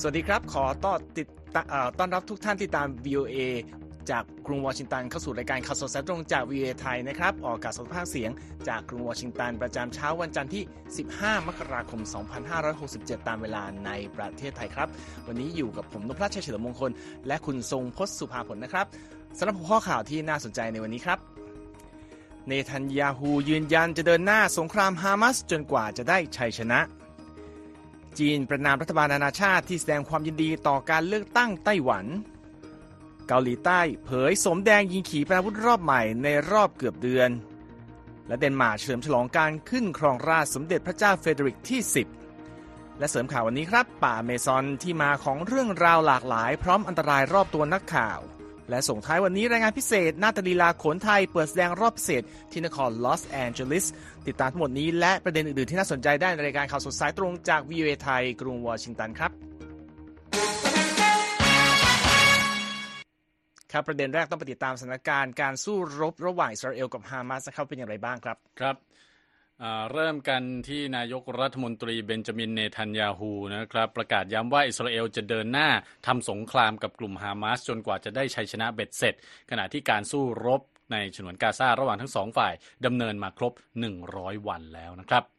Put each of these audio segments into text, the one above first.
สวัสดีครับ ขอต้อนติดต้อนรับทุกท่านที่ตาม VOA จากกรุงวอชิงตันเข้าสู่รายการข่าวสดสายตรงจาก VOA ไทยนะครับ ออกอากาศสดภาคเสียงจากกรุงวอชิงตันประจำเช้าวันจันทร์ที่ 15 มกราคม 2567 ตามเวลาในประเทศไทยครับ วันนี้อยู่กับผมนพรัชชัยเฉลิมมงคล และคุณทรงพศสุภาผลนะครับสำหรับหัวข้อข่าวที่น่าสนใจในวันนี้ครับเนทันยาฮูยืนยันจะเดินหน้าสงครามฮามาสจนกว่าจะได้ชัยชนะ จีนประณามรัฐบาลนานาชาติที่แสดงความยินดีต่อการเลือกตั้งไต้หวัน เกาหลีใต้เผยโสมแดงยิงขีปนาวุธรอบใหม่ในรอบเกือบเดือน และเดนมาร์กเฉลิมฉลองการขึ้นครองราชย์สมเด็จพระเจ้าเฟเดริกที่ 10 และเสริมข่าววันนี้ครับ ป่าเมซอนที่มาของเรื่องราวหลากหลาย พร้อมอันตรายรอบตัวนักข่าว และส่งท้ายวันนี้รายงานพิเศษนาฏลีลาโขนไทยเปิดแสดงรอบพิเศษที่นครลอสแอนเจลิส ติดตามทั้งหมดนี้และประเด็นอื่น ๆ ที่น่าสนใจได้ในรายการข่าวสดสายตรงจากวีเอไทย กรุงวอชิงตันครับ ครับประเด็นแรกต้องไปติดตามสถานการณ์การสู้รบระหว่างอิสราเอลกับฮามาสนะครับเป็นอย่างไรบ้างครับครับ เริ่มกันที่นายกรัฐมนตรีเบนจามินเนทันยาฮูนะครับประกาศย้ำว่าอิสราเอลจะเดินหน้าทำสงครามกับกลุ่มฮามาสจนกว่าจะได้ชัยชนะเบ็ดเสร็จ ขณะที่การสู้รบในฉนวนกาซาระหว่างทั้งสองฝ่ายดำเนินมาครบ 100 วันแล้วนะครับ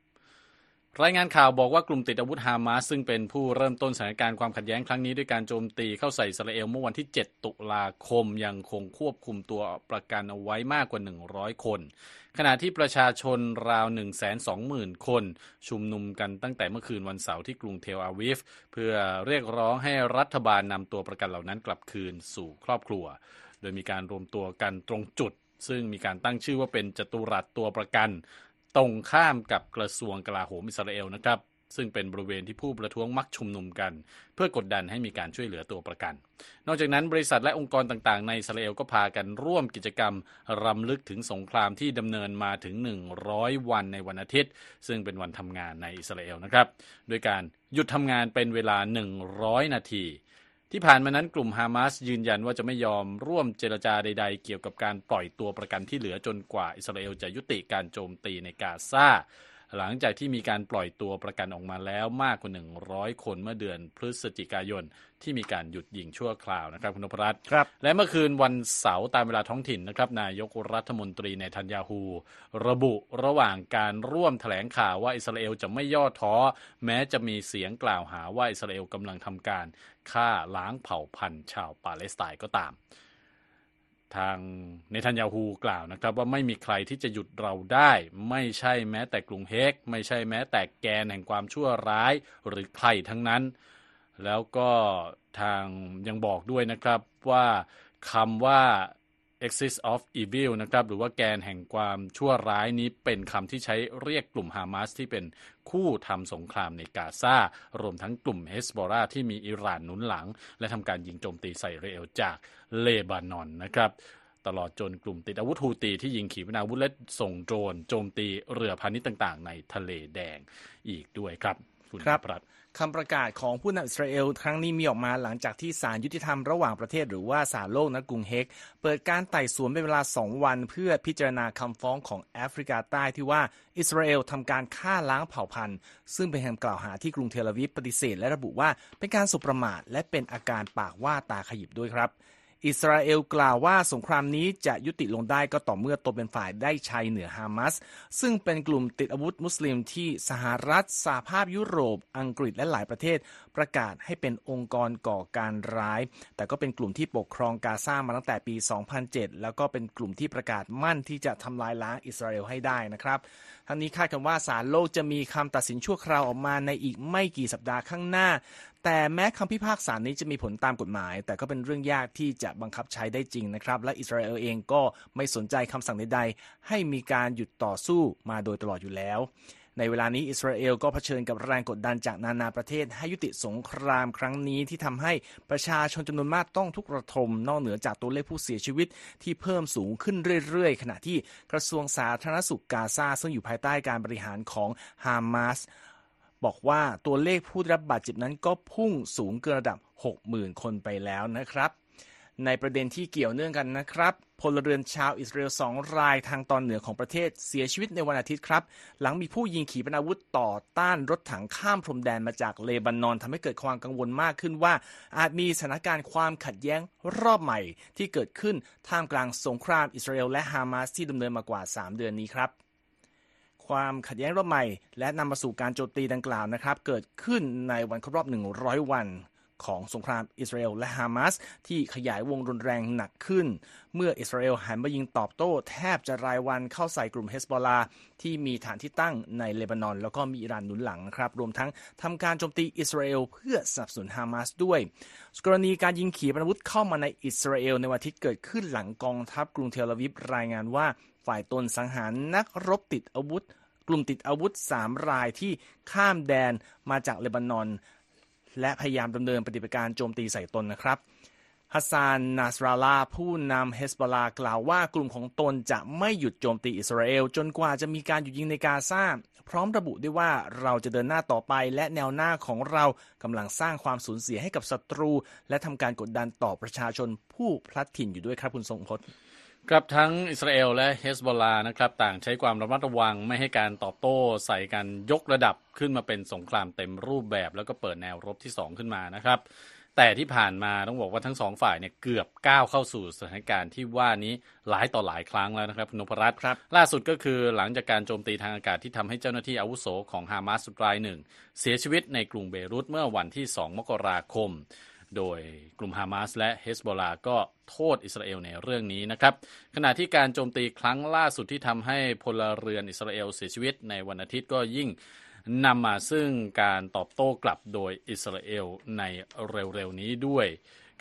รายงานข่าวบอกว่ากลุ่มติดอาวุธฮามาสซึ่งเป็นผู้เริ่มต้นสถานการณ์ความขัดแย้งครั้งนี้ด้วยการโจมตีเข้าใส่อิสราเอลเมื่อวันที่ 7 ตุลาคมยังคงควบคุมตัวประกันเอาไว้มากกว่า 100 คน ขณะที่ประชาชนราว 120,000 คน ชุมนุมกันตั้งแต่เมื่อคืนวันเสาร์ที่กรุงเทลอาวิฟ เพื่อเรียกร้องให้รัฐบาลนำตัวประกันเหล่านั้นกลับคืนสู่ครอบครัว โดยมีการรวมตัวกันตรงจุดซึ่งมีการตั้งชื่อว่าเป็นจตุรัสตัวประกัน ตรงข้ามกับกระทรวงกลาโหมอิสราเอลนะครับซึ่งเป็นบริเวณที่ผู้ประท้วงมักชุมนุมกัน เพื่อกดดันให้มีการช่วยเหลือตัวประกัน นอกจากนั้นบริษัทและองค์กรต่างๆ ในอิสราเอลก็พากันร่วมกิจกรรมรำลึกถึงสงครามที่ดำเนินมาถึง 100 วันในวันอาทิตย์ ซึ่งเป็นวันทำงานในอิสราเอลนะครับ โดยการหยุดทำงานเป็นเวลา 100 นาที ที่ผ่านมานั้นกลุ่มฮามาสยืนยันว่าจะไม่ยอมร่วมเจรจาใด ๆ เกี่ยวกับการปล่อยตัวประกันที่เหลือจนกว่าอิสราเอลจะยุติการโจมตีในกาซา หลังจากที่มีการปล่อยตัวประกันออกมาแล้วมากกว่า 100 คนเมื่อเดือนพฤศจิกายนที่มีการหยุดยิงชั่วคราวนะครับคุณนพรัตน์ครับ และเมื่อคืนวันเสาร์ตามเวลาท้องถิ่นนะครับนายกรัฐมนตรีในทันยาฮู ระบุระหว่างการร่วมแถลงข่าวว่าอิสราเอลจะไม่ย่อท้อ แม้จะมีเสียงกล่าวหาว่าอิสราเอลกำลังทำการฆ่าล้างเผ่าพันธุ์ชาวปาเลสไตน์ก็ตาม ทางเนทันยาฮูกล่าวนะครับ ว่าไม่มีใครที่จะหยุดเราได้ ไม่ใช่แม้แต่กรุงเฮก ไม่ใช่แม้แต่แกนแห่งความชั่วร้ายหรือใครทั้งนั้น แล้วก็ทางยังบอกด้วยนะครับว่าคำว่า axis of evil นะครับหรือว่าแกนแห่งความชั่วร้ายนี้เป็นคำที่ใช้เรียกกลุ่มฮามาสที่เป็นคู่ทำสงครามในกาซารวมทั้งกลุ่มเฮสบอราที่มีอิหร่านหนุนหลัง และทำการยิงโจมตีใส่เรเอลจากเลบานอนนะครับตลอดจนกลุ่มติดอาวุธฮูตีที่ยิงขีปนาวุธและส่งโดรนโจมตีเรือพาณิชย์ต่าง ๆ ในทะเลแดงอีกด้วยครับ คุณครับ คำประกาศของผู้นำอิสราเอลครั้งนี้มีออกมาหลังจากที่ศาลยุติธรรมระหว่างประเทศหรือว่าศาลโลกนกรุงเฮกเปิดการไต่สวนเป็นเวลา 2 วัน เพื่อพิจารณาคำฟ้องของแอฟริกาใต้ที่ว่าอิสราเอลทำการฆ่าล้างเผ่าพันธุ์ ซึ่งเป็นคำกล่าวหาที่กรุงเทลอาวิฟปฏิเสธและระบุว่าเป็นการสุประมาทและเป็นอาการปากว่าตาขยิบด้วยครับ อิสราเอลกล่าวว่าสงครามนี้จะยุติลงได้ก็ต่อเมื่อตนเป็นฝ่ายได้ชัยเหนือฮามาสซึ่งเป็นกลุ่มติดอาวุธมุสลิมที่สหรัฐสหภาพยุโรป อังกฤษและหลายประเทศ ประกาศให้เป็นองค์กรก่อการร้าย แต่ก็เป็นกลุ่มที่ปกครองกาซามาตั้งแต่ปี 2007 แล้วก็เป็นกลุ่มที่ประกาศมั่นที่จะทำลายล้างอิสราเอลให้ได้นะครับทั้งนี้คาดกันว่าศาลโลกจะมีคำตัดสินชั่วคราวออกมาในอีกไม่กี่สัปดาห์ข้างหน้า แต่แม้คำพิพากษานี้จะมีผลตามกฎหมาย แต่ก็เป็นเรื่องยากที่จะบังคับใช้ได้จริงนะครับ และอิสราเอลเองก็ไม่สนใจคำสั่งใดๆ ให้มีการหยุดต่อสู้มาโดยตลอดอยู่แล้ว ในเวลานี้อิสราเอลก็เผชิญกับแรงกดดันจากนานาประเทศ ให้ยุติสงครามครั้งนี้ที่ทำให้ประชาชนจำนวนมากต้องทุกระทม นอกเหนือจากตัวเลขผู้เสียชีวิตที่เพิ่มสูงขึ้นเรื่อยๆ ขณะที่กระทรวงสาธารณสุขกาซาซึ่งอยู่ภายใต้การบริหารของฮามาส บอกว่าตัวเลขผู้ได้รับบาดเจ็บนั้นก็พุ่งสูงเกินระดับ 60,000 คนไปแล้วนะครับ ในประเด็นที่เกี่ยวเนื่องกันนะครับพลเรือนชาวอิสราเอลสองรายทางตอนเหนือของประเทศเสียชีวิตในวันอาทิตย์ครับ หลังมีผู้ยิงขีปนาวุธต่อต้านรถถังข้ามพรมแดนมาจากเลบานอนทำให้เกิดความกังวลมากขึ้นว่า อาจมีสถานการณ์ความขัดแย้งรอบใหม่ที่เกิดขึ้นท่ามกลางสงครามอิสราเอลและฮามาสที่ดำเนินมากว่า 3 เดือนนี้ครับ ความขัดแย้งรอบใหม่ และนำมาสู่การโจมตีดังกล่าวนะครับ เกิดขึ้นในวันครบรอบ 100 วัน ของสงครามอิสราเอลและฮามาสที่ขยายวงรุนแรงหนักขึ้น เมื่ออิสราเอลหันมายิงตอบโต้แทบจะรายวันเข้าใส่กลุ่มเฮสบอลาที่มีฐานที่ตั้งในเลบานอน แล้วก็มีอิหร่านหนุนหลังนะครับ รวมทั้งทำการโจมตีอิสราเอลเพื่อสนับสนุนฮามาสด้วย กรณีการยิงขีปนาวุธเข้ามาในอิสราเอลในวันทิตย์เกิดขึ้นหลังกองทัพกรุงเทลอาวิฟรายงานว่าฝ่ายตนสังหารนักรบติดอาวุธกลุ่มติดอาวุธ 3 รายที่ข้ามแดนมาจากเลบานอน และพยายามดำเนินปฏิบัติการโจมตีใส่ตนนะครับฮัสซานนาสราลาผู้นำเฮสบอลากล่าวว่ากลุ่มของตนจะไม่หยุดโจมตีอิสราเอล จนกว่าจะมีการหยุดยิงในกาซาพร้อมระบุด้วยว่าเราจะเดินหน้าต่อไปและแนวหน้าของเรากำลังสร้างความสูญเสียให้กับศัตรู และทำการกดดันต่อประชาชนผู้พลัดถิ่นอยู่ด้วยครับคุณทรงพจน์ ครับทั้งอิสราเอลและเฮสบอลานะครับต่างใช้ความระมัดระวังไม่ให้การตอบโต้ใส่กันยกระดับขึ้นมาเป็นสงครามเต็มรูปแบบ แล้วก็เปิดแนวรบที่ 2 ขึ้นมานะครับแต่ที่ผ่านมาต้องบอกว่าทั้งสองฝ่ายเนี่ยเกือบก้าวเข้าสู่สถานการณ์ที่ว่านี้หลายต่อหลายครั้งแล้วนะครับนพรัตน์ครับล่าสุดก็คือหลังจากการโจมตีทางอากาศที่ทำให้เจ้าหน้าที่อาวุโสของฮามาสรายหนึ่ง เสียชีวิตในกรุงเบรุตเมื่อวันที่ 2 มกราคม โดยกลุ่มฮามาสและเฮสบอลาก็โทษอิสราเอลในเรื่องนี้นะครับ ขณะที่การโจมตีครั้งล่าสุดที่ทำให้พลเรือนอิสราเอลเสียชีวิตในวันอาทิตย์ก็ยิ่งนำมาซึ่งการตอบโต้กลับโดยอิสราเอลในเร็วๆนี้ด้วย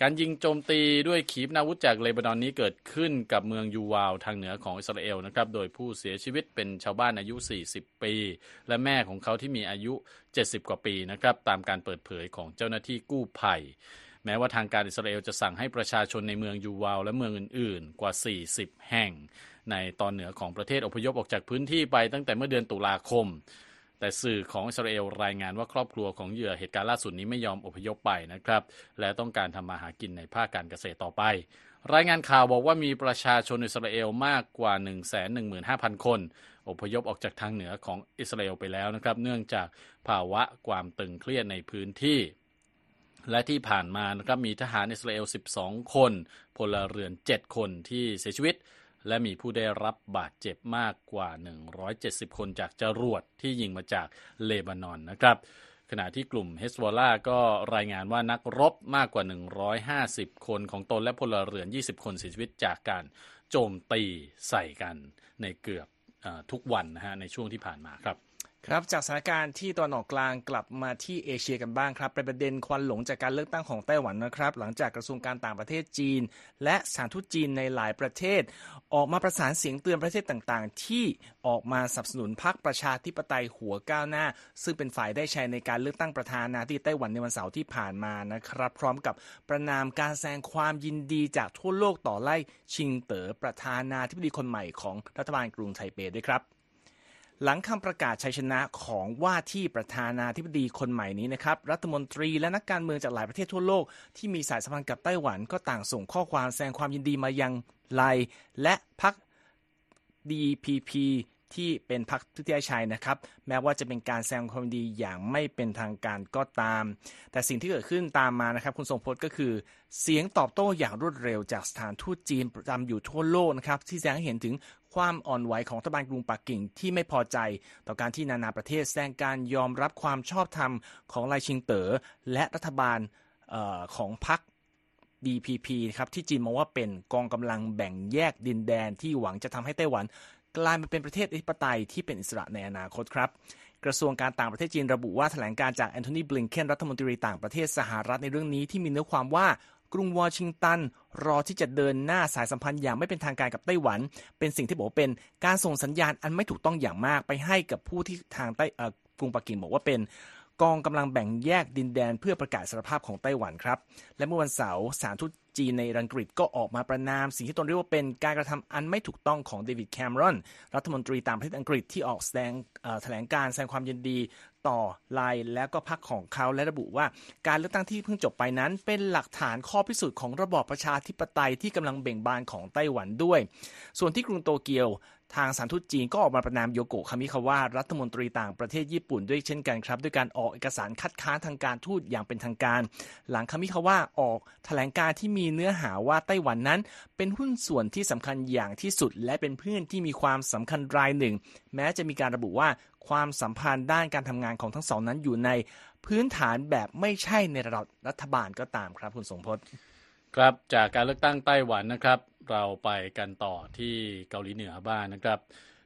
การยิงโจมตีด้วยขีปนาวุธจากเลบานอนนี้เกิดขึ้นกับเมืองยูวาลทางเหนือของอิสราเอลนะครับ โดยผู้เสียชีวิตเป็นชาวบ้านอายุ 40 ปี และแม่ของเขาที่มีอายุ 70 กว่าปีนะครับ ตามการเปิดเผยของเจ้าหน้าที่กู้ภัย แม้ว่าทางการอิสราเอลจะสั่งให้ประชาชนในเมืองยูวาลและเมืองอื่น ๆ กว่า 40 แห่ง ในตอนเหนือของประเทศอพยพออกจากพื้นที่ไปตั้งแต่เมื่อเดือนตุลาคม แต่สื่อของอิสราเอลรายงานว่าครอบครัวของเหยื่อเหตุการณ์ล่าสุดนี้ไม่ยอมอพยพไปนะครับ และต้องการทำมาหากินในภาคการเกษตรต่อไป รายงานข่าวบอกว่ามีประชาชนอิสราเอลมากกว่า 115,000 คน อพยพออกจากทางเหนือของอิสราเอลไปแล้วนะครับ เนื่องจากภาวะความตึงเครียดในพื้นที่ และที่ผ่านมานะครับมีทหารอิสราเอล 12 คน พลเรือน 7 คนที่เสียชีวิต และมีผู้ได้รับบาดเจ็บมากกว่า 170 คนจากจรวดที่ยิงมาจากเลบานอนนะครับขณะที่กลุ่มเฮสบอลาก็รายงานว่านักรบมากกว่า 150 คนของตนและพลเรือน 20 คนเสียชีวิตจากการโจมตีใส่กันในเกือบทุกวันนะฮะในช่วงที่ผ่านมาครับ ครับจากสถานการณ์ที่ตอนออกกลางกลับมาที่เอเชียกันบ้างครับเป็นประเด็นควันหลงจากการเลือกตั้งของไต้หวันนะครับ หลังจากกระทรวงการต่างประเทศจีน และสถานทูตจีนในหลายประเทศ ออกมาประสานเสียงเตือนประเทศต่างๆ ที่ออกมาสนับสนุนพรรคประชาธิปไตยหัวก้าวหน้า ซึ่งเป็นฝ่ายได้ชัยในการเลือกตั้งประธานาธิบดีไต้หวันในวันเสาร์ที่ผ่านมานะครับ พร้อมกับประนามการแสดงความยินดีจากทั่วโลกต่อไล่ชิงเต๋อประธานาธิบดีคนใหม่ของรัฐบาลกรุงไทเปด้วยครับ หลังคำประกาศชัยชนะของว่าที่ประธานาธิบดีคนใหม่นี้นะครับรัฐมนตรีและนักการเมืองจากหลายประเทศทั่วโลกที่มีสายสัมพันธ์กับไต้หวันก็ต่างส่งข้อความแสดงความยินดีมายังไลและพรรค DPP ที่เป็นพรรคทุติยชัยนะครับ แม้ว่าจะเป็นการแสดงความดีอย่างไม่เป็นทางการก็ตาม แต่สิ่งที่เกิดขึ้นตามมานะครับ คุณทรงพจน์ก็คือ เสียงตอบโต้อย่างรวดเร็วจากสถานทูตจีนประจำอยู่ทั่วโลกนะครับ ที่แสดงให้เห็นถึง ความอ่อนไหวของรัฐบาลกรุงปักกิ่งที่ไม่พอใจ ต่อการที่นานาประเทศแสดงการยอมรับความชอบธรรมของไลชิงเต๋อและรัฐบาลออของพรรค DPP ครับที่จีนมองว่าเป็นกองกำลังแบ่งแยกดินแดนที่หวังจะทำให้ไต้หวัน กลายมาเป็นประเทศอธิปไตยที่เป็นอิสระในอนาคตครับกระทรวงการต่างประเทศจีนระบุว่าแถลงการจากแอนโทนีบลิงเคนรัฐมนตรีต่างประเทศสหรัฐในเรื่องนี้ที่มีเนื้อความว่า กรุงวอชิงตัน รอที่จะเดินหน้าสายสัมพันธ์อย่างไม่เป็นทางการกับไต้หวัน เป็นสิ่งที่บอกเป็นการส่งสัญญาณอันไม่ถูกต้องอย่างมากไปให้กับผู้ที่ทางใต้กรุงปักกิ่งบอกว่าเป็นกองกำลังแบ่งแยกดินแดนเพื่อประกาศสารภาพของไต้หวันครับ และเมื่อวันเสาร์สารทูตจีนในอังกฤษก็ออกมาประนาม สิ่งที่ตนเรียกว่าเป็นการกระทำอันไม่ถูกต้องของเดวิดแคมรอน รัฐมนตรีต่างประเทศอังกฤษที่ออกแสดงแถลงการแสดงความยินดี ต่อไลน์แล้วก็พักของเขาและระบุว่า การเลือกตั้งที่เพิ่งจบไปนั้น เป็นหลักฐานข้อพิสูจน์ของระบอบประชาธิปไตยที่กำลังเบ่งบานของไต้หวันด้วย ส่วนที่กรุงโตเกียว ทางสารทูตจีนก็ออกมาประนามโยโกะคามิคาวะรัฐมนตรีต่างประเทศญี่ปุ่นด้วยเช่นกันครับ ด้วยการออกเอกสารคัดค้านทางการทูตอย่างเป็นทางการ หลังคามิคาวะออกแถลงการที่มีเนื้อหาว่าไต้หวันนั้น เป็นหุ้นส่วนที่สำคัญอย่างที่สุด และเป็นเพื่อนที่มีความสำคัญรายหนึ่ง แม้จะมีการระบุว่าความสัมพันธ์ด้านการทำงานของทั้งสองนั้นอยู่ในพื้นฐานแบบไม่ใช่ในระดับรัฐบาลก็ตามครับคุณสงพจน์ครับจากการเลือกตั้งไต้หวันนะครับ เราไปกันต่อที่เกาหลีเหนือบ้างนนะครับ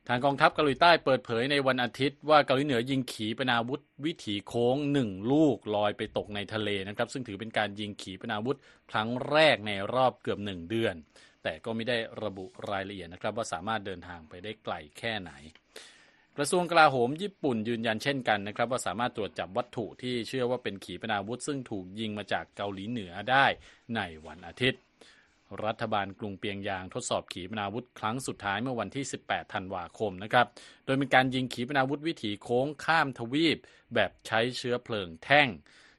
ทางกองทัพเกาหลีใต้เปิดเผยในวันอาทิตย์ว่าเกาหลีเหนือยิงขีปนาวุธวิถีโค้งหนึ่งลูกลอยไปตกในทะเลนะครับ ซึ่งถือเป็นการยิงขีปนาวุธครั้งแรกในรอบเกือบหนึ่งเดือน แต่ก็ไม่ได้ระบุรายละเอียดนะครับ ว่าสามารถเดินทางไปได้ไกลแค่ไหนกระทรวงกลาโหมญี่ปุ่นยืนยันเช่นกันนะครับ ว่าสามารถตรวจจับวัตถุที่เชื่อว่าเป็นขีปนาวุธ ซึ่งถูกยิงมาจากเกาหลีเหนือได้ในวันอาทิตย์ รัฐบาลกรุงเปียงยางทดสอบขีปนาวุธครั้งสุดท้ายเมื่อวันที่ 18 ธันวาคมนะครับ โดยเป็นการยิงขีปนาวุธวิถีโค้งข้ามทวีป แบบใช้เชื้อเพลิงแท่ง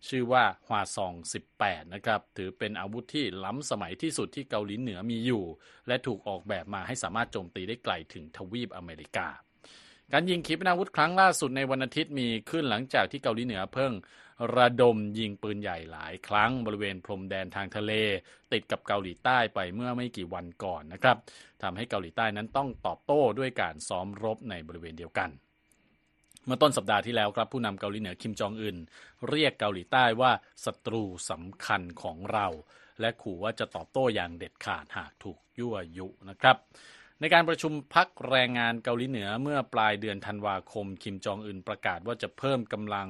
ชื่อว่าฮวาซอง 18 นะครับ ถือเป็นอาวุธที่ล้ำสมัยที่สุดที่เกาหลีเหนือมีอยู่ และถูกออกแบบมาให้สามารถโจมตีได้ไกลถึงทวีปอเมริกา การยิงขีปนาวุธครั้งล่าสุดในวันอาทิตย์มีขึ้นหลังจากที่เกาหลีเหนือเพิ่งระดมยิงปืนใหญ่หลายครั้งบริเวณพรมแดนทางทะเล ติดกับเกาหลีใต้ไปเมื่อไม่กี่วันก่อนนะครับทำให้เกาหลีใต้นั้นต้องตอบโต้ด้วยการซ้อมรบในบริเวณเดียวกัน เมื่อต้นสัปดาห์ที่แล้วครับผู้นำเกาหลีเหนือคิมจองอึนเรียกเกาหลีใต้ว่าศัตรูสำคัญของเรา และขู่ว่าจะตอบโต้อย่างเด็ดขาดหากถูกยั่วยุนะครับ ในการประชุมพักแรงงานเกาหลีเหนือเมื่อปลายเดือนธันวาคม คิมจองอึนประกาศว่าจะเพิ่มกำลัง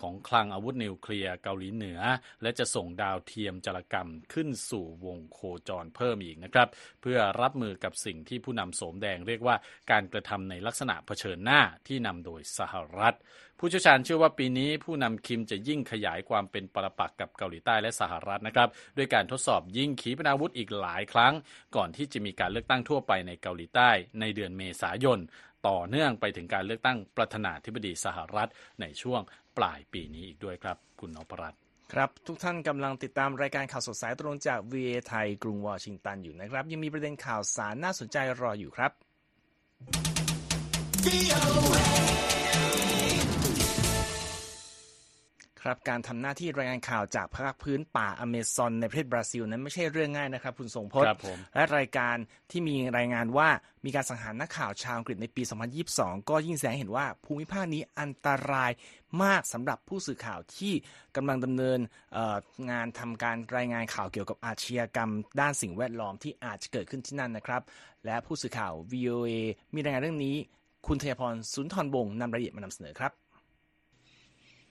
ของคลังอาวุธนิวเคลียร์เกาหลีเหนือ และจะส่งดาวเทียมจารกรรมขึ้นสู่วงโคจรเพิ่มอีกนะครับ เพื่อรับมือกับสิ่งที่ผู้นำโสมแดงเรียกว่าการกระทำในลักษณะเผชิญหน้าที่นำโดยสหรัฐ ผู้เชี่ยวชาญเชื่อว่าปีนี้ผู้นำคิมจะยิ่งขยายความเป็นปรปักกับเกาหลีใต้และสหรัฐนะครับด้วยการทดสอบยิงขีปนาวุธอีกหลายครั้ง ก่อนที่จะมีการเลือกตั้งทั่วไปในเกาหลีใต้ในเดือนเมษายน ต่อเนื่องไปถึงการเลือกตั้งประธานาธิบดีสหรัฐในช่วงปลายปีนี้อีกด้วยครับ คุณนพรัตน์ครับ ทุกท่านกำลังติดตามรายการข่าวสดสายตรงจาก VA ไทยกรุงวอชิงตันอยู่นะครับ ยังมีประเด็นข่าวสารน่าสนใจรออยู่ครับ ครับการทำหน้าที่รายงานข่าวจากภาคพื้นป่าอเมซอนในประเทศบราซิลนั้นไม่ใช่เรื่องง่ายนะครับคุณทรงพจน์และรายการที่มีรายงานว่ามีการสังหารนักข่าวชาวอังกฤษในปี 2022 ก็ยิ่งแสดงเห็นว่าภูมิภาคนี้อันตรายมากสำหรับผู้สื่อข่าวที่กำลังดำเนินงานทำการรายงานข่าวเกี่ยวกับอาชญากรรม ด้านสิ่งแวดล้อมที่อาจจะเกิดขึ้นที่นั่นนะครับ และผู้สื่อข่าว VOA มีรายงานเรื่องนี้ คุณเทยพรสุนทรบงนำรายละเอียดมานำเสนอครับ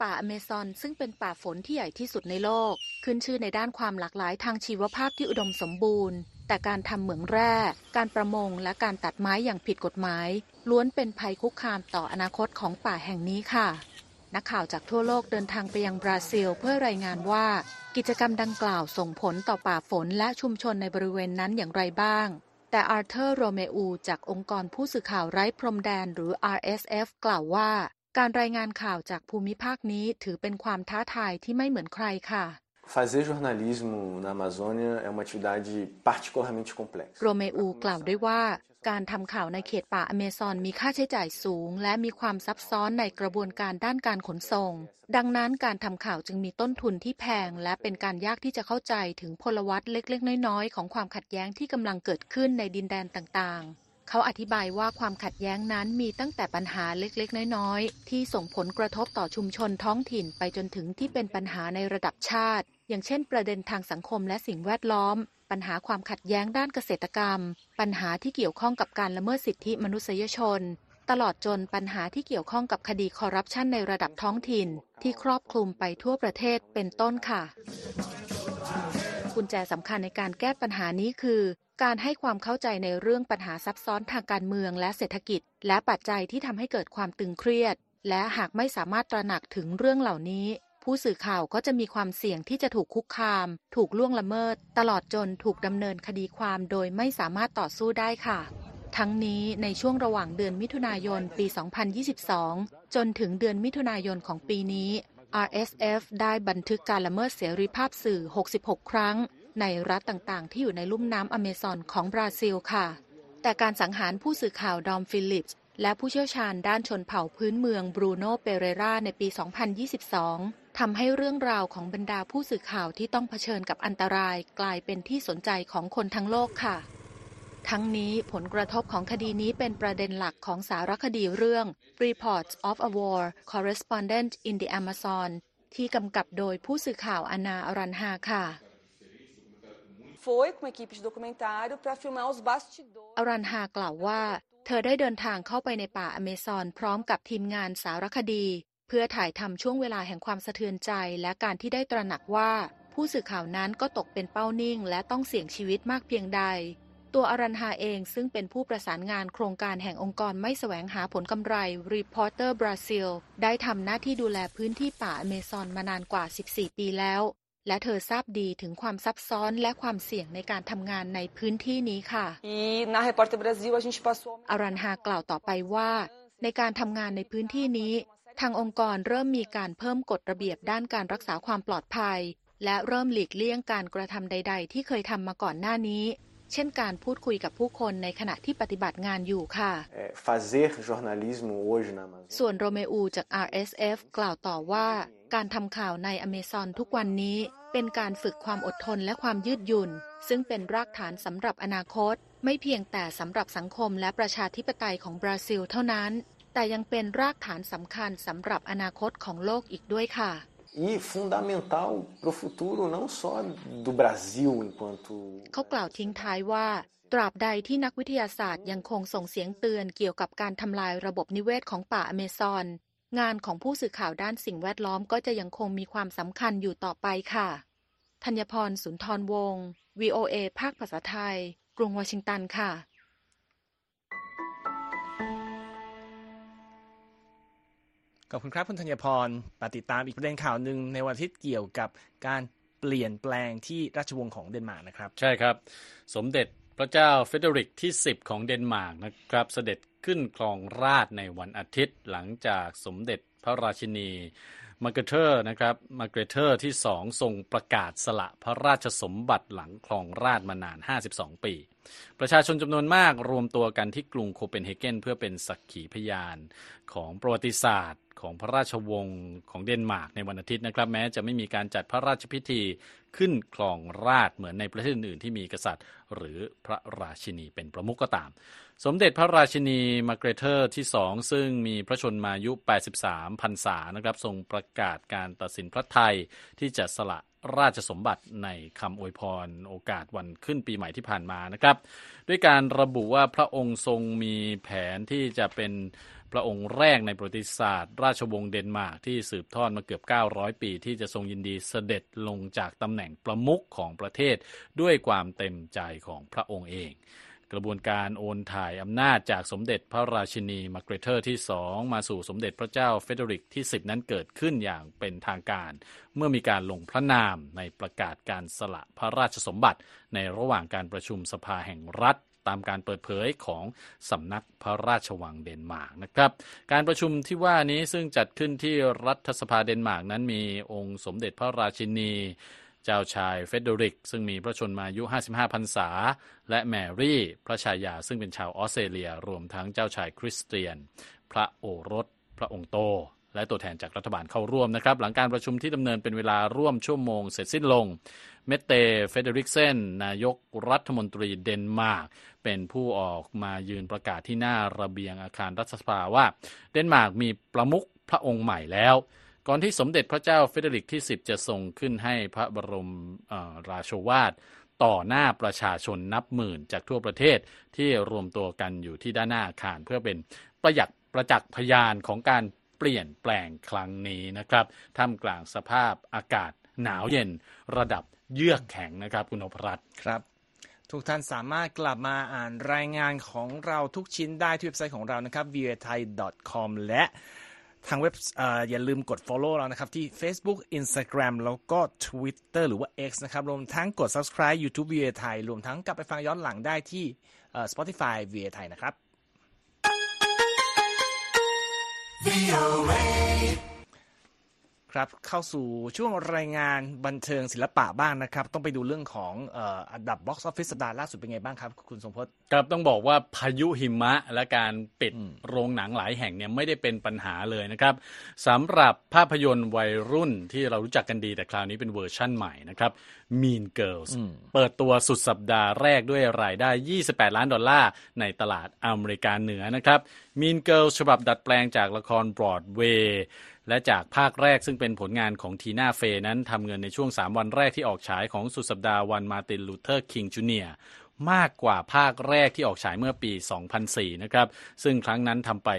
ป่าอเมซอนซึ่งเป็นป่าฝนที่ใหญ่ที่สุดในโลก ขึ้นชื่อในด้านความหลากหลายทางชีวภาพที่อุดมสมบูรณ์ แต่การทำเหมืองแร่ การประมงและการตัดไม้อย่างผิดกฎหมาย ล้วนเป็นภัยคุกคามต่ออนาคตของป่าแห่งนี้ค่ะ นักข่าวจากทั่วโลกเดินทางไปยังบราซิล เพื่อรายงานว่า กิจกรรมดังกล่าวส่งผลต่อป่าฝนและชุมชนในบริเวณนั้นอย่างไรบ้างแต่อาร์เธอร์ โรเมอู จากองค์กรผู้สื่อข่าวไร้พรมแดนหรือ RSF กล่าวว่า การรายงานข่าวจากภูมิภาคนี้ถือเป็นความท้าทายที่ไม่เหมือนใครค่ะ Fazer jornalismo na Amazônia é uma atividade particularmente complexa. โรเมอูกล่าวด้วยว่า การทำข่าวในเขตป่าอเมซอนมีค่าใช้จ่ายสูง และมีความซับซ้อนในกระบวนการด้านการขนส่ง ดังนั้นการทำข่าวจึงมีต้นทุนที่แพง และเป็นการยากที่จะเข้าใจถึงพลวัตเล็กๆ น้อยๆ ของความขัดแย้งที่กำลังเกิดขึ้นในดินแดนต่างๆ เขาอธิบายว่าความขัดแย้งนั้นมีตั้งแต่ปัญหาเล็กๆ น้อยๆ ที่ส่งผลกระทบต่อชุมชนท้องถิ่นไปจนถึงที่เป็นปัญหาในระดับชาติ อย่างเช่น ประเด็นทางสังคมและสิ่งแวดล้อม ปัญหาความขัดแย้งด้านเกษตรกรรม ปัญหาที่เกี่ยวข้องกับการละเมิดสิทธิมนุษยชน ตลอดจนปัญหาที่เกี่ยวข้องกับคดีคอร์รัปชันในระดับท้องถิ่น ที่ครอบคลุมไปทั่วประเทศเป็นต้นค่ะ กุญแจสำคัญในการแก้ปัญหานี้คือ การให้ความเข้าใจในเรื่องปัญหาซับซ้อนทางการเมืองและเศรษฐกิจ และปัจจัยที่ทำให้เกิดความตึงเครียด และหากไม่สามารถตระหนักถึงเรื่องเหล่านี้ ผู้สื่อข่าวก็จะมีความเสี่ยงที่จะถูกคุกคาม ถูกล่วงละเมิด ตลอดจนถูกดำเนินคดีความโดยไม่สามารถต่อสู้ได้ค่ะทั้งนี้ในช่วงระหว่างเดือนมิถุนายนปี 2022 จนถึงเดือนมิถุนายนของปีนี้ RSF ได้บันทึกการละเมิดเสรีภาพสื่อ 66 ครั้ง ในรัฐต่างๆ ที่อยู่ในลุ่มน้ำอเมซอนของบราซิลค่ะ แต่การสังหารผู้สื่อข่าวดอมฟิลิปส์และผู้เชี่ยวชาญด้านชนเผ่าพื้นเมืองบรูโนเปเรราในปี 2022 ทำให้เรื่องราวของบรรดาผู้สื่อข่าวที่ต้องเผชิญกับอันตราย กลายเป็นที่สนใจของคนทั้งโลกค่ะ ทั้งนี้ผลกระทบของคดีนี้เป็นประเด็นหลักของสารคดีเรื่อง Reports of a War Correspondent in the Amazon ที่กำกับโดยผู้สื่อข่าวอนาอรันฮาค่ะ foi com uma equipe de documentário para filmar os bastidores. อรันฮากล่าวว่า เธอได้เดินทางเข้าไปในป่าอเมซอนพร้อมกับทีมงานสารคดี เพื่อถ่ายทำช่วงเวลาแห่งความสะเทือนใจ และการที่ได้ตระหนักว่า ผู้สื่อข่าวนั้นก็ตกเป็นเป้านิ่ง และต้องเสี่ยงชีวิตมากเพียงใด ตัวอรันฮาเองซึ่งเป็นผู้ประสานงานโครงการแห่งองค์กรไม่แสวงหาผลกำไร Reporter Brazil ได้ทำหน้าที่ดูแลพื้นที่ป่าอเมซอนมานานกว่า 14 ปีแล้ว และเธอทราบดีถึงความซับซ้อนและความเสี่ยงในการทำงานในพื้นที่นี้ค่ะ E na Repórter Brasil a gente passou อารันฮากล่าวต่อไปว่า ในการทำงานในพื้นที่นี้ ทางองค์กรเริ่มมีการเพิ่มกฎระเบียบด้านการรักษาความปลอดภัย และเริ่มหลีกเลี่ยงการกระทำใด ๆ ที่เคยทำมาก่อนหน้านี้ เช่นการพูดคุยกับผู้คนในขณะที่ปฏิบัติงานอยู่ค่ะ É, fazer jornalismo hoje na Amazônia ส่วนโรเมอูจาก RSF กล่าวต่อว่า การทำข่าวในอเมซอนทุกวันนี้ เป็นการฝึกความอดทนและความยืดหยุ่น ซึ่งเป็นรากฐานสำหรับอนาคต ไม่เพียงแต่สำหรับสังคมและประชาธิปไตยของบราซิลเท่านั้น แต่ยังเป็นรากฐานสำคัญสำหรับอนาคตของโลกอีกด้วยค่ะ e fundamental para o futuro não só do Brasil enquanto เขากล่าวทิ้งท้ายว่า ตราบใดที่นักวิทยาศาสตร์ยังคงส่งเสียงเตือนเกี่ยวกับการทำลายระบบนิเวศของป่าอเมซอน งานของผู้สื่อข่าวด้านสิ่งแวดล้อมก็จะยังคงมีความสำคัญอยู่ต่อไปค่ะธัญพรสุนทรวงศ์ VOA ภาคภาษาไทย กรุงวอชิงตันค่ะ ขอบคุณครับคุณธัญพรมาติดตามอีกประเด็นข่าวหนึ่งในวันอาทิตย์เกี่ยวกับการเปลี่ยนแปลงที่ราชวงศ์ของเดนมาร์กนะครับ ใช่ครับ สมเด็จพระเจ้าเฟเดริกที่ 10 ของเดนมาร์กนะครับ เสด็จขึ้นครองราชย์ในวันอาทิตย์ หลังจากสมเด็จพระราชินีมาร์เกเทอร์นะครับมาร์เกเทอร์ที่สองทรงประกาศสละพระราชสมบัติหลังครองราชย์มานาน 52 ปี ประชาชนจำนวนมากรวมตัวกันที่กรุงโคเปนเฮเกนเพื่อเป็นสักขีพยานของประวัติศาสตร์ของพระราชวงศ์ของเดนมาร์กในวันอาทิตย์นะครับ แม้จะไม่มีการจัดพระราชพิธีขึ้นครองราชย์เหมือนในประเทศอื่นๆที่มีกษัตริย์ หรือพระราชินีเป็นประมุขก็ตาม สมเด็จพระราชินีมาร์เกรเธอที่สองซึ่งมีพระชนมายุ 83 พรรษานะครับทรงประกาศการตัดสินพระทัยที่จะสละ ราชสมบัติในคำอวยพรโอกาสวันขึ้นปีใหม่ที่ผ่านมานะครับ ด้วยการระบุว่าพระองค์ทรงมีแผนที่จะเป็นพระองค์แรกในประวัติศาสตร์ ราชวงศ์เดนมาร์กที่สืบทอดมาเกือบ 900 ปี ที่จะทรงยินดีเสด็จลงจากตำแหน่งประมุขของประเทศด้วยความเต็มใจของพระองค์เอง กระบวนการโอนถ่ายอำนาจจากสมเด็จพระราชินีมาร์เกรเทอร์ที่สองมาสู่สมเด็จพระเจ้าเฟเดริกที่ 10 นั้นเกิดขึ้นอย่างเป็นทางการ เมื่อมีการลงพระนามในประกาศการสละพระราชสมบัติ ในระหว่างการประชุมสภาแห่งรัฐตามการเปิดเผยของสำนักพระราชวังเดนมาร์กนะครับ การประชุมที่ว่านี้ซึ่งจัดขึ้นที่รัฐสภาเดนมาร์กนั้นมีองค์สมเด็จพระราชินี เจ้าชายเฟเดริก ซึ่งมีพระชนมายุ 55 พรรษา และแมรี่ พระชายาซึ่งเป็นชาวออสเตรเลีย รวมทั้งเจ้าชายคริสเตียน พระโอรส พระองค์โต และตัวแทนจากรัฐบาลเข้าร่วมนะครับ หลังการประชุมที่ดำเนินเป็นเวลาร่วมชั่วโมงเสร็จสิ้นลง เมตเตเฟรเดริกเซนนายกรัฐมนตรีเดนมาร์กเป็นผู้ออกมายืนประกาศที่หน้าระเบียงอาคารรัฐสภาว่า เดนมาร์กมีประมุขพระองค์ใหม่แล้ว ก่อนที่สมเด็จพระเจ้าเฟเดริกที่ 10 จะทรงขึ้นให้พระบรมราโชวาทต่อหน้าประชาชนนับหมื่นจากทั่วประเทศที่รวมตัวกันอยู่ที่ด้านหน้าอาคาร เพื่อเป็นประหยักประจักษ์พยานของการเปลี่ยนแปลงครั้งนี้นะครับท่ามกลางสภาพอากาศหนาวเย็นระดับเยือกแข็งนะครับคุณนพรัตครับทุกท่านสามารถกลับมาอ่านรายงานของเราทุกชิ้นได้ที่เว็บไซต์ของเรานะครับ v i a t h a i c o m และ ทางเว็บอย่าลืมกด follow เรานะครับ ที่ Facebook Instagram แล้วก็ Twitter หรือว่า X นะครับ รวมทั้งกด subscribe YouTube VA ไทยรวมทั้งกลับไปฟังย้อนหลังได้ที่ Spotify VA ไทยนะครับ ครับเข้าสู่ช่วงรายงานบันเทิงศิลปะบ้างนะครับ ต้องไปดูเรื่องของอันดับ box office สัปดาห์ล่าสุดเป็นไงบ้างครับ คุณสมพศครับต้องบอกว่าพายุหิมะและการปิดโรงหนังหลายแห่งเนี่ยไม่ได้เป็นปัญหาเลยนะครับสำหรับภาพยนตร์วัยรุ่นที่เรารู้จักกันดีแต่คราวนี้เป็นเวอร์ชั่นใหม่นะครับ Mean Girls เปิดตัวสุดสัปดาห์แรกด้วยรายได้ 28 ล้านดอลลาร์ในตลาดอเมริกาเหนือนะครับ Mean Girls ฉบับดัดแปลงจากละครบรอดเวย์ และจากภาคแรกซึ่งเป็นผลงานของทีน่าเฟนั้นทำเงินในช่วง 3 วันแรกที่ออกฉายของสุดสัปดาห์วันมาร์ตินลูเธอร์คิงจูเนียร์มากกว่าภาคแรกที่ออกฉายเมื่อปี 2004 นะครับ ซึ่งครั้งนั้นทำไป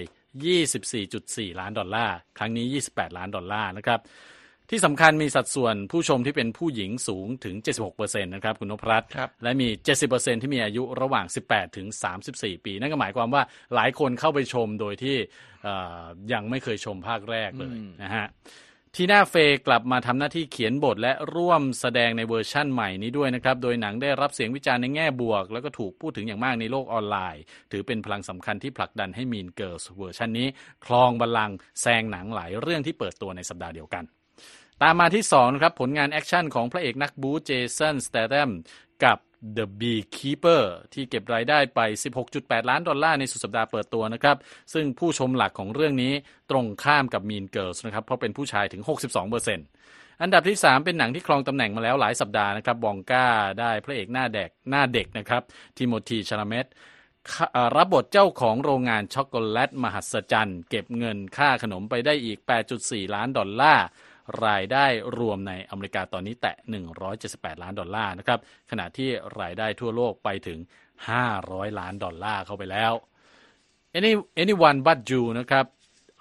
24.4 ล้านดอลลาร์ ครั้งนี้ 28 ล้านดอลลาร์นะครับ ที่สำคัญมีสัดส่วนผู้ชมที่เป็นผู้หญิงสูงถึง 76%นะครับคุณนพรัตน์และมี 70%ที่มีอายุระหว่าง 18 ถึง 34 ปี นั่นก็หมายความว่าหลายคนเข้าไปชมโดยที่ยังไม่เคยชมภาคแรกเลยนะฮะทีน่าเฟกลับมาทำหน้าที่เขียนบทและร่วมแสดงในเวอร์ชั่นใหม่นี้ด้วยนะครับ โดยหนังได้รับเสียงวิจารณ์ในแง่บวก แล้วก็ถูกพูดถึงอย่างมากในโลกออนไลน์ ถือเป็นพลังสำคัญที่ผลักดันให้ Mean Girls เวอร์ชันนี้ ครองบัลลังก์แซงหนังหลายเรื่องที่เปิดตัวในสัปดาห์เดียวกัน ตามมาที่2ครับผลงานแอคชั่นของพระเอกนักบู๊เจสันสเตแธมกับ The Beekeeper ที่เก็บรายได้ไป 16.8 ล้านดอลลาร์ในสุดสัปดาห์เปิดตัวนะครับ ซึ่งผู้ชมหลักของเรื่องนี้ตรงข้ามกับ Mean Girls นะครับ เพราะเป็นผู้ชายถึง 62%อันดับที่ 3 เป็นหนังที่ครองตำแหน่งมาแล้วหลายสัปดาห์นะครับ Wonka ได้พระเอกหน้าเด็กหน้าเด็กนะครับทิโมธีชาลเมตรับบทเจ้าของโรงงานช็อกโกแลตมหัศจรรย์ เก็บเงินค่าขนมไปได้อีก 8.4 ล้านดอลลาร์ รายได้รวมในอเมริกาตอนนี้แตะ 178 ล้านดอลลาร์นะครับ ขณะที่รายได้ทั่วโลกไปถึง 500 ล้านดอลลาร์เข้าไปแล้ว Any Anyone But You นะครับ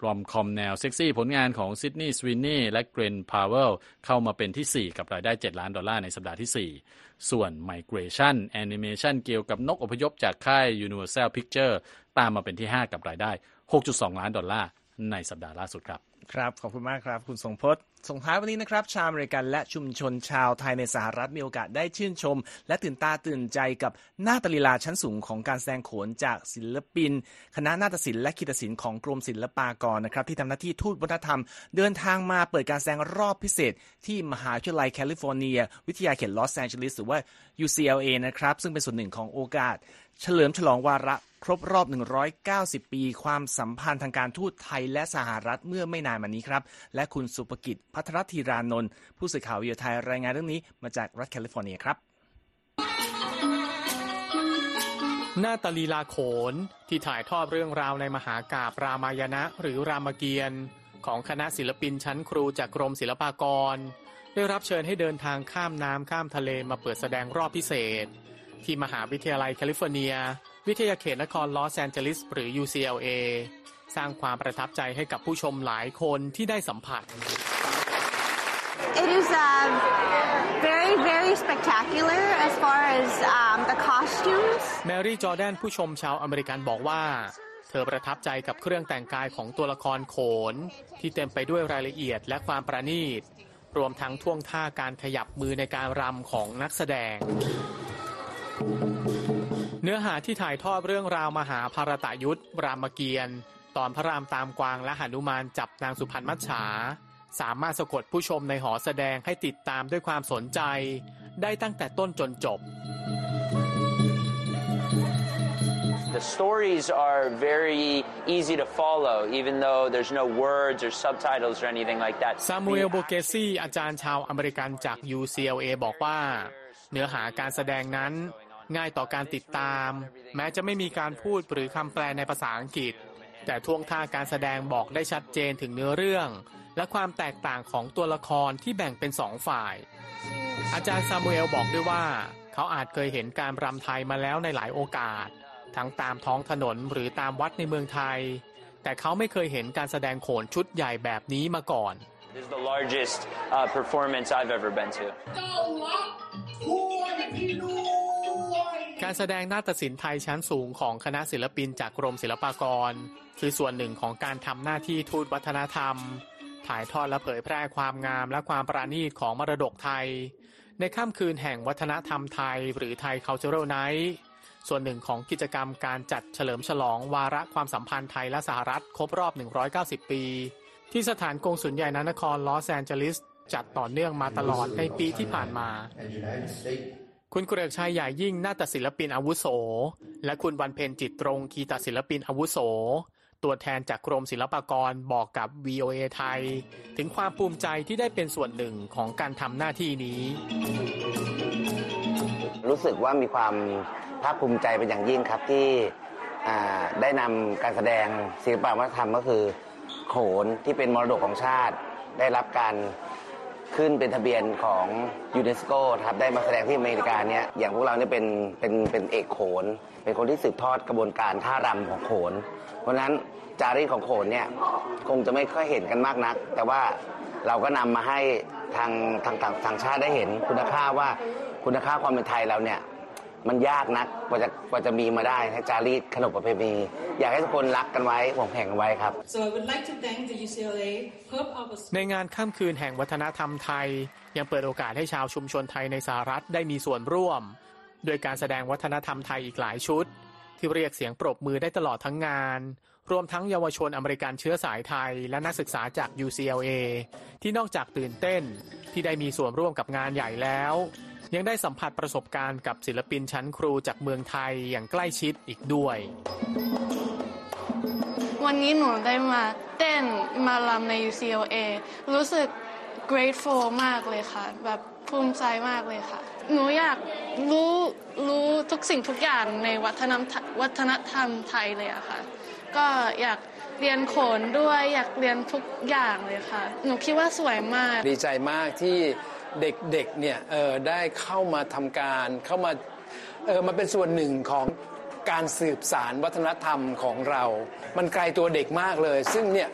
rom-com แนวเซ็กซี่ผลงานของซิดนีย์สวีนีย์และเกลนพาวเวลเข้ามาเป็นที่ 4 กับรายได้ 7 ล้านดอลลาร์ในสัปดาห์ที่ 4 ส่วน Migration Animation เกี่ยวกับนกอพยพจากค่าย Universal Picture ตามมาเป็นที่ 5 กับรายได้ 6.2 ล้านดอลลาร์ในสัปดาห์ล่าสุดครับ ครับ ขอบคุณมากครับ คุณทรงพจน์ ส่งท้ายวันนี้นะครับชาวอเมริกันและชุมชนชาวไทยในสหรัฐมีโอกาสได้ชื่นชม และตื่นตาตื่นใจกับหน้าตลีลาชั้นสูงของการแสดงโขนจากศิลปิน คณะนาฏศิลป์และคีตศิลป์ของกรมศิลปากรนะครับที่ทำหน้าที่ทูตวัฒนธรรม เดินทางมาเปิดการแสดงรอบพิเศษ ที่มหาวิทยาลัยแคลิฟอร์เนีย วิทยาเขตลอสแอนเจลิสหรือว่า UCLA นะครับซึ่งเป็นส่วนหนึ่งของโอกาสเฉลิมฉลองวาระครบรอบ 190 ปี ความสัมพันธ์ทางการทูตไทยและสหรัฐเมื่อไม่นานมานี้ครับ และคุณสุภกิจพัทรธีรานนท์ผู้สื่อข่าววิทยไทยรายงานเรื่องนี้มาจากรัฐแคลิฟอร์เนียครับ หน้าตาลีลาโขนที่ถ่ายทอดเรื่องราวในมหากาบรามายณะหรือรามเกียรติ์ของคณะศิลปินชั้นครูจากกรมศิลปากร ได้รับเชิญให้เดินทางข้ามน้ำข้ามทะเลมาเปิดแสดงรอบพิเศษ ที่มหาวิทยาลัยแคลิฟอร์เนีย วิทยาเขตนครลอสแอนเจลิสหรือ UCLA สร้างความประทับใจให้กับผู้ชมหลายคนที่ได้สัมผัส It is uh, very very spectacular as far as um, the costumes แมรี่จอร์แดนผู้ชมชาวอเมริกันบอกว่า เธอประทับใจกับเครื่องแต่งกายของตัวละครโขน ที่เต็มไปด้วยรายละเอียดและความประณีต รวมทั้งท่วงท่าการขยับมือในการรำของนักแสดงเนื้อหาที่ถ่ายทอดเรื่องราวมหาภารตยุทธรามเกียรติ์ตอนพระรามตามกวางและหนุมานจับนางสุพรรณมัจฉา สามารถสะกดผู้ชมในหอแสดงให้ติดตามด้วยความสนใจ ได้ตั้งแต่ต้นจนจบ The stories are very easy to follow, even though there's no words or subtitles or anything like that. ซามูเอลโบเกซีอาจารย์ชาวอเมริกันจาก UCLA บอกว่า เนื้อหาการแสดงนั้น ง่ายต่อการติดตาม แม้จะไม่มีการพูดหรือคำแปลในภาษาอังกฤษ แต่ท่วงท่าการแสดงบอกได้ชัดเจนถึงเนื้อเรื่อง และความแตกต่างของตัวละครที่แบ่งเป็นสองฝ่าย อาจารย์ซามูเอลบอกด้วยว่า เขาอาจเคยเห็นการรำไทยมาแล้วในหลายโอกาส ทั้งตามท้องถนนหรือตามวัดในเมืองไทย แต่เขาไม่เคยเห็นการแสดงโขนชุดใหญ่แบบนี้มาก่อน This is the largest uh, performance I've ever been to. การแสดงนาฏศิลป์ไทยชั้นสูงของคณะศิลปินจากกรมศิลปากร คือส่วนหนึ่งของการทำหน้าที่ทูตวัฒนธรรม ถ่ายทอดและเผยแพร่ความงามและความประณีตของมรดกไทย ในค่ำคืนแห่งวัฒนธรรมไทย หรือไทย Cultural Night ส่วนหนึ่งของกิจกรรมการจัดเฉลิมฉลองวาระความสัมพันธ์ไทยและสหรัฐครบรอบ 190 ปี ที่สถานกงสุลใหญ่นครลอสแอนเจลิสจัดต่อเนื่องมาตลอดในปีที่ผ่านมา คุณเกริกชัยใหญ่ยิ่งนาฏศิลปินอาวุโส และคุณวันเพ็ญจิตตรงคีตศิลปินอาวุโส ตัวแทนจากกรมศิลปากรบอกกับ VOA ไทย ถึงความภูมิใจที่ได้เป็นส่วนหนึ่งของการทำหน้าที่นี้ รู้สึกว่ามีความภาคภูมิใจเป็นอย่างยิ่งครับที่ได้นำการแสดงศิลปวัฒนธรรมก็คือ โขนที่เป็นมรดกของชาติ ได้รับการ ขึ้นเป็นทะเบียนของยูเนสโกครับได้มาแสดงที่อเมริกาเนี่ยอย่างพวกเราเนี่ยเป็นเป็นเป็นเอกโขน เป็นคนที่สืบทอดกระบวนการท่ารำของโขน เพราะนั้นจารีตของโขนเนี่ยคงจะไม่ค่อยเห็นกันมากนัก แต่ว่าเราก็นำมาให้ทางทางทางชาติได้เห็นคุณค่าว่าคุณค่าความเป็นไทยเราเนี่ย มันยากนักกว่าจะกว่าจะมีมาได้ให้จารีตขนบประเพณีอยากให้ทุกคนรักกันไว้ห่วงแห่งกันไว้ครับ so I would like to thank the UCLA Hope our ในงานค่ำคืนแห่งวัฒนธรรมไทย ยังเปิดโอกาสให้ชาวชุมชนไทยในสหรัฐได้มีส่วนร่วม โดยการแสดงวัฒนธรรมไทยอีกหลายชุด ที่เรียกเสียงปรบมือได้ตลอดทั้งงาน รวมทั้งเยาวชนอเมริกันเชื้อสายไทย และนักศึกษาจาก UCLA ที่นอกจากตื่นเต้นที่ได้มีส่วนร่วมกับงานใหญ่แล้ว ยังได้สัมผัสประสบการณ์กับศิลปินชั้นครูจากเมืองไทยอย่างใกล้ชิดอีกด้วย วันนี้หนูได้มาเต้นมาลำใน UCLA รู้สึก grateful มากเลยค่ะ แบบภูมิใจมากเลยค่ะ หนูอยากรู้รู้ทุกสิ่งทุกอย่างในวัฒนธรรมวัฒนธรรมไทยเลยอะค่ะ ก็อยากเรียนโขนด้วยอยากเรียนทุกอย่างเลยค่ะ หนูคิดว่าสวยมาก ดีใจมากที่ เด็กๆเนี่ยได้เข้ามาทำการเข้ามาเออมาเป็นส่วนหนึ่งของการสืบสารวัฒนธรรมของเรา มันไกลตัวเด็กมากเลย ซึ่งเนี่ย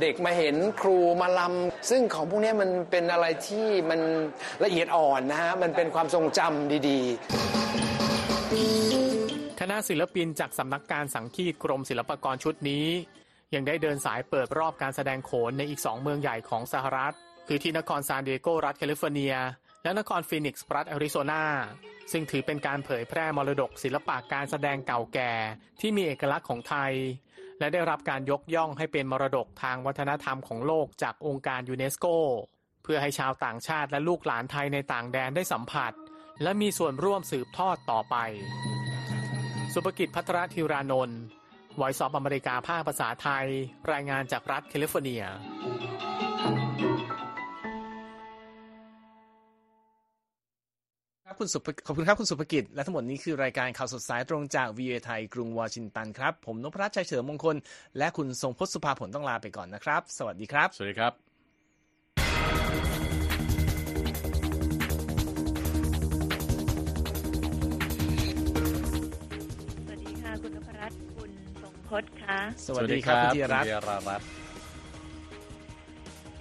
เด็กๆมาเห็นครูมาลำซึ่งของพวกนี้มันเป็นอะไรที่มันละเอียดอ่อนนะฮะ มันเป็นความทรงจำดีๆ คณะศิลปินจากสำนักการสังคีตกรมศิลปากรชุดนี้ ยังได้เดินสายเปิดรอบการแสดงโขนในอีกสองเมืองใหญ่ของสหรัฐ คือที่นครซานดิเอโกรัฐแคลิฟอร์เนีย และนครฟีนิกซ์รัฐแอริโซนาซึ่งถือเป็นการเผยแพร่มรดกศิลปะการแสดงเก่าแก่ ที่มีเอกลักษณ์ของไทย และได้รับการยกย่องให้เป็นมรดกทางวัฒนธรรมของโลกจากองค์การยูเนสโก เพื่อให้ชาวต่างชาติและลูกหลานไทยในต่างแดนได้สัมผัส และมีส่วนร่วมสืบทอดต่อไป สุภกิจพัทรธิรานนท์ Voice of America ภาคภาษาไทย รายงานจากรัฐแคลิฟอร์เนีย คุณสุขอบคุณครับคุณสุภกิจ และทั้งหมดนี้คือรายการข่าวสดสายตรงจากวีโอเอไทยกรุงวอชิงตันครับ ผมนพรัชชัยเฉลิมมงคล และคุณทรงพจน์สุภาผลต้องลาไปก่อนนะครับ สวัสดีครับ สวัสดีครับสวัสดีค่ะคุณนพรัตน์คุณทรงพศค่ะสวัสดีครับคุณธีรัตน์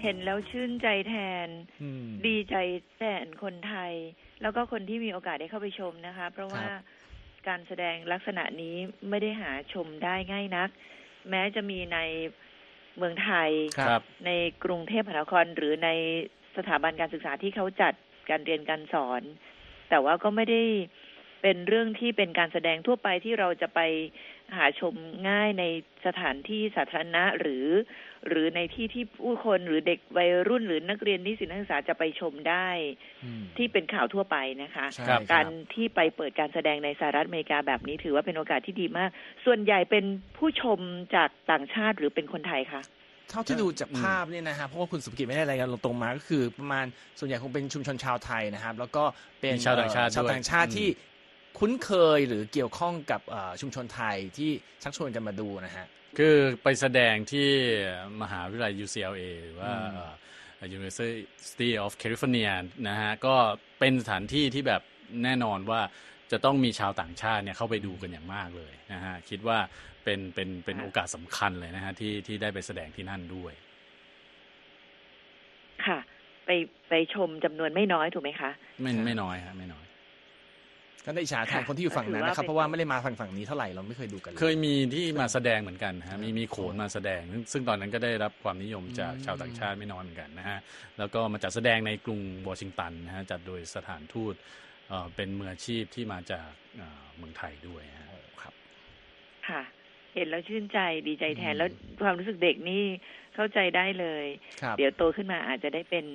เห็นแล้วชื่นใจแทน ดีใจแทนคนไทย แล้วก็คนที่มีโอกาสได้เข้าไปชมนะคะ เพราะว่าการแสดงลักษณะนี้ไม่ได้หาชมได้ง่ายนัก แม้จะมีในเมืองไทย ในกรุงเทพมหานครหรือในสถาบันการศึกษาที่เขาจัดการเรียนการสอน แต่ว่าก็ไม่ได้เป็นเรื่องที่เป็นการแสดงทั่วไปที่เราจะไป หาชมง่ายในสถานที่สาธารณะหรือ หรือในที่ที่ผู้คนหรือเด็กวัยรุ่นหรือนักเรียนนิสิตนักศึกษาจะไปชมได้ที่เป็นข่าวทั่วไปนะคะ การที่ไปเปิดการแสดงในสหรัฐอเมริกาแบบนี้ถือว่าเป็นโอกาสที่ดีมาก ส่วนใหญ่เป็นผู้ชมจากต่างชาติหรือเป็นคนไทยคะเท่าที่ดูจากภาพเนี่ยนะฮะเพราะว่าคุณสุภกิจไม่ได้รายงานตรงมาก็คือประมาณส่วนใหญ่คงเป็นชุมชนชาวไทยนะครับ แล้วก็เป็นชาวต่างชาติชาวต่างชาติที่ คุ้นเคยหรือเกี่ยวข้องกับชุมชนไทยที่ชักชวนกันมาดูนะฮะ คือไปแสดงที่มหาวิทยาลัย UCLA หรือว่า University of California นะฮะ ก็เป็นสถานที่ที่แบบแน่นอนว่าจะต้องมีชาวต่างชาติเนี่ยเข้าไปดูกันอย่างมากเลยนะฮะ คิดว่าเป็นเป็นเป็นโอกาสสำคัญเลยนะฮะที่ที่ได้ไปแสดงที่นั่นด้วย ค่ะ ไปไปชมจำนวนไม่น้อยถูกไหมคะ ไม่ไม่น้อยครับไม่น้อย ก็ได้อิจฉาแทนคนที่อยู่ฝั่งนั้นนะครับเพราะว่าไม่ได้มาฝั่งฝั่งนี้เท่าไหร่เราไม่เคยดูกันเคยมีที่มาแสดงเหมือนกันฮะมีมีโขนมาแสดง ซึ่งตอนนั้นก็ได้รับความนิยมจากชาวต่างชาติไม่น้อยเหมือนกันนะฮะแล้วก็มาจัดแสดงในกรุงวอชิงตันนะฮะจัดโดยสถานทูตเป็นมืออาชีพที่มาจากเมืองไทยด้วยครับ ค่ะ เห็นแล้วชื่นใจดีใจแทนแล้วความรู้สึกเด็กนี่เข้าใจได้เลย เดี๋ยวโตขึ้นมาอาจจะได้เป็น